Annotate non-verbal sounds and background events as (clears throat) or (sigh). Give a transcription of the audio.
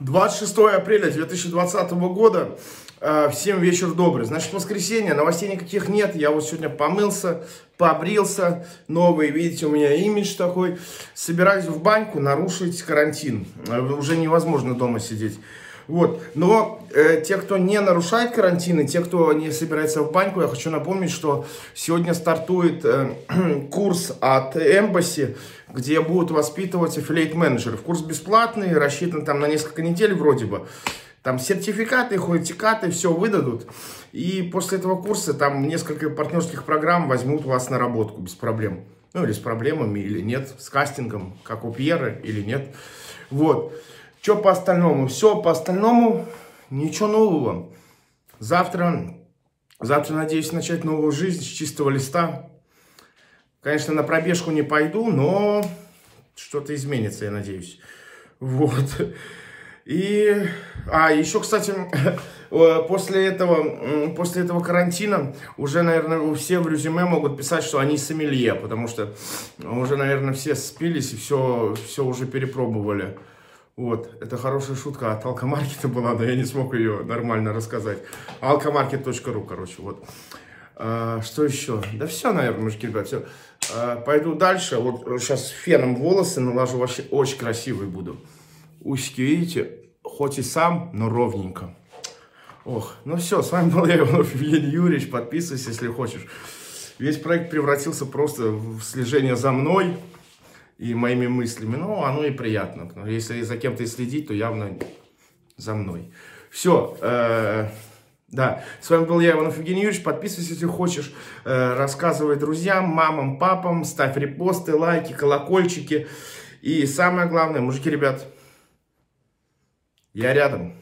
26 апреля 2020 года. Э, всем вечер добрый. Значит, воскресенье, новостей никаких нет. Я вот сегодня помылся, побрился. Новый, видите, у меня имидж такой. Собираюсь в баньку нарушить карантин. Э, уже невозможно дома сидеть. Вот. Но э, те, кто не нарушает карантин, и те, кто не собирается в баньку, я хочу напомнить, что сегодня стартует э, (clears throat) курс от Embassy, где будут воспитывать аффилейт-менеджеров. Курс бесплатный, рассчитан там на несколько недель вроде бы. Там сертификаты, хотикаты, все выдадут. И после этого курса там несколько партнерских программ возьмут вас на работку без проблем. Ну или с проблемами, или нет, с кастингом, как у Пьера, или нет. Вот. Что по остальному? Все по остальному, ничего нового. Завтра, завтра надеюсь начать новую жизнь с чистого листа. Конечно, на пробежку не пойду, но что-то изменится, я надеюсь. Вот. И, а, еще, кстати, (laughs) после этого, после этого карантина уже, наверное, все в резюме могут писать, что они сомелье, потому что уже, наверное, все спились и все, все уже перепробовали. Вот, это хорошая шутка от Алкомаркета была, но я не смог ее нормально рассказать. Alcomarket.ru, короче, вот. А, что еще? Да все, наверное, мужики, ребят, все. А, пойду дальше. Вот сейчас феном волосы наложу, вообще очень красивый буду. Усики, видите? Хоть и сам, но ровненько. Ох, ну все, с вами был я, Иванов Евгений Юрьевич. Подписывайся, если хочешь. Весь проект превратился просто в слежение за мной и моими мыслями. Ну, оно и приятно. Если за кем-то следить, то явно за мной. Все. Э, да, с вами был я, Иванов Евгений Юрьевич. Подписывайся, если хочешь. Э, рассказывай друзьям, мамам, папам. Ставь репосты, лайки, колокольчики. И самое главное, мужики, ребят, я рядом.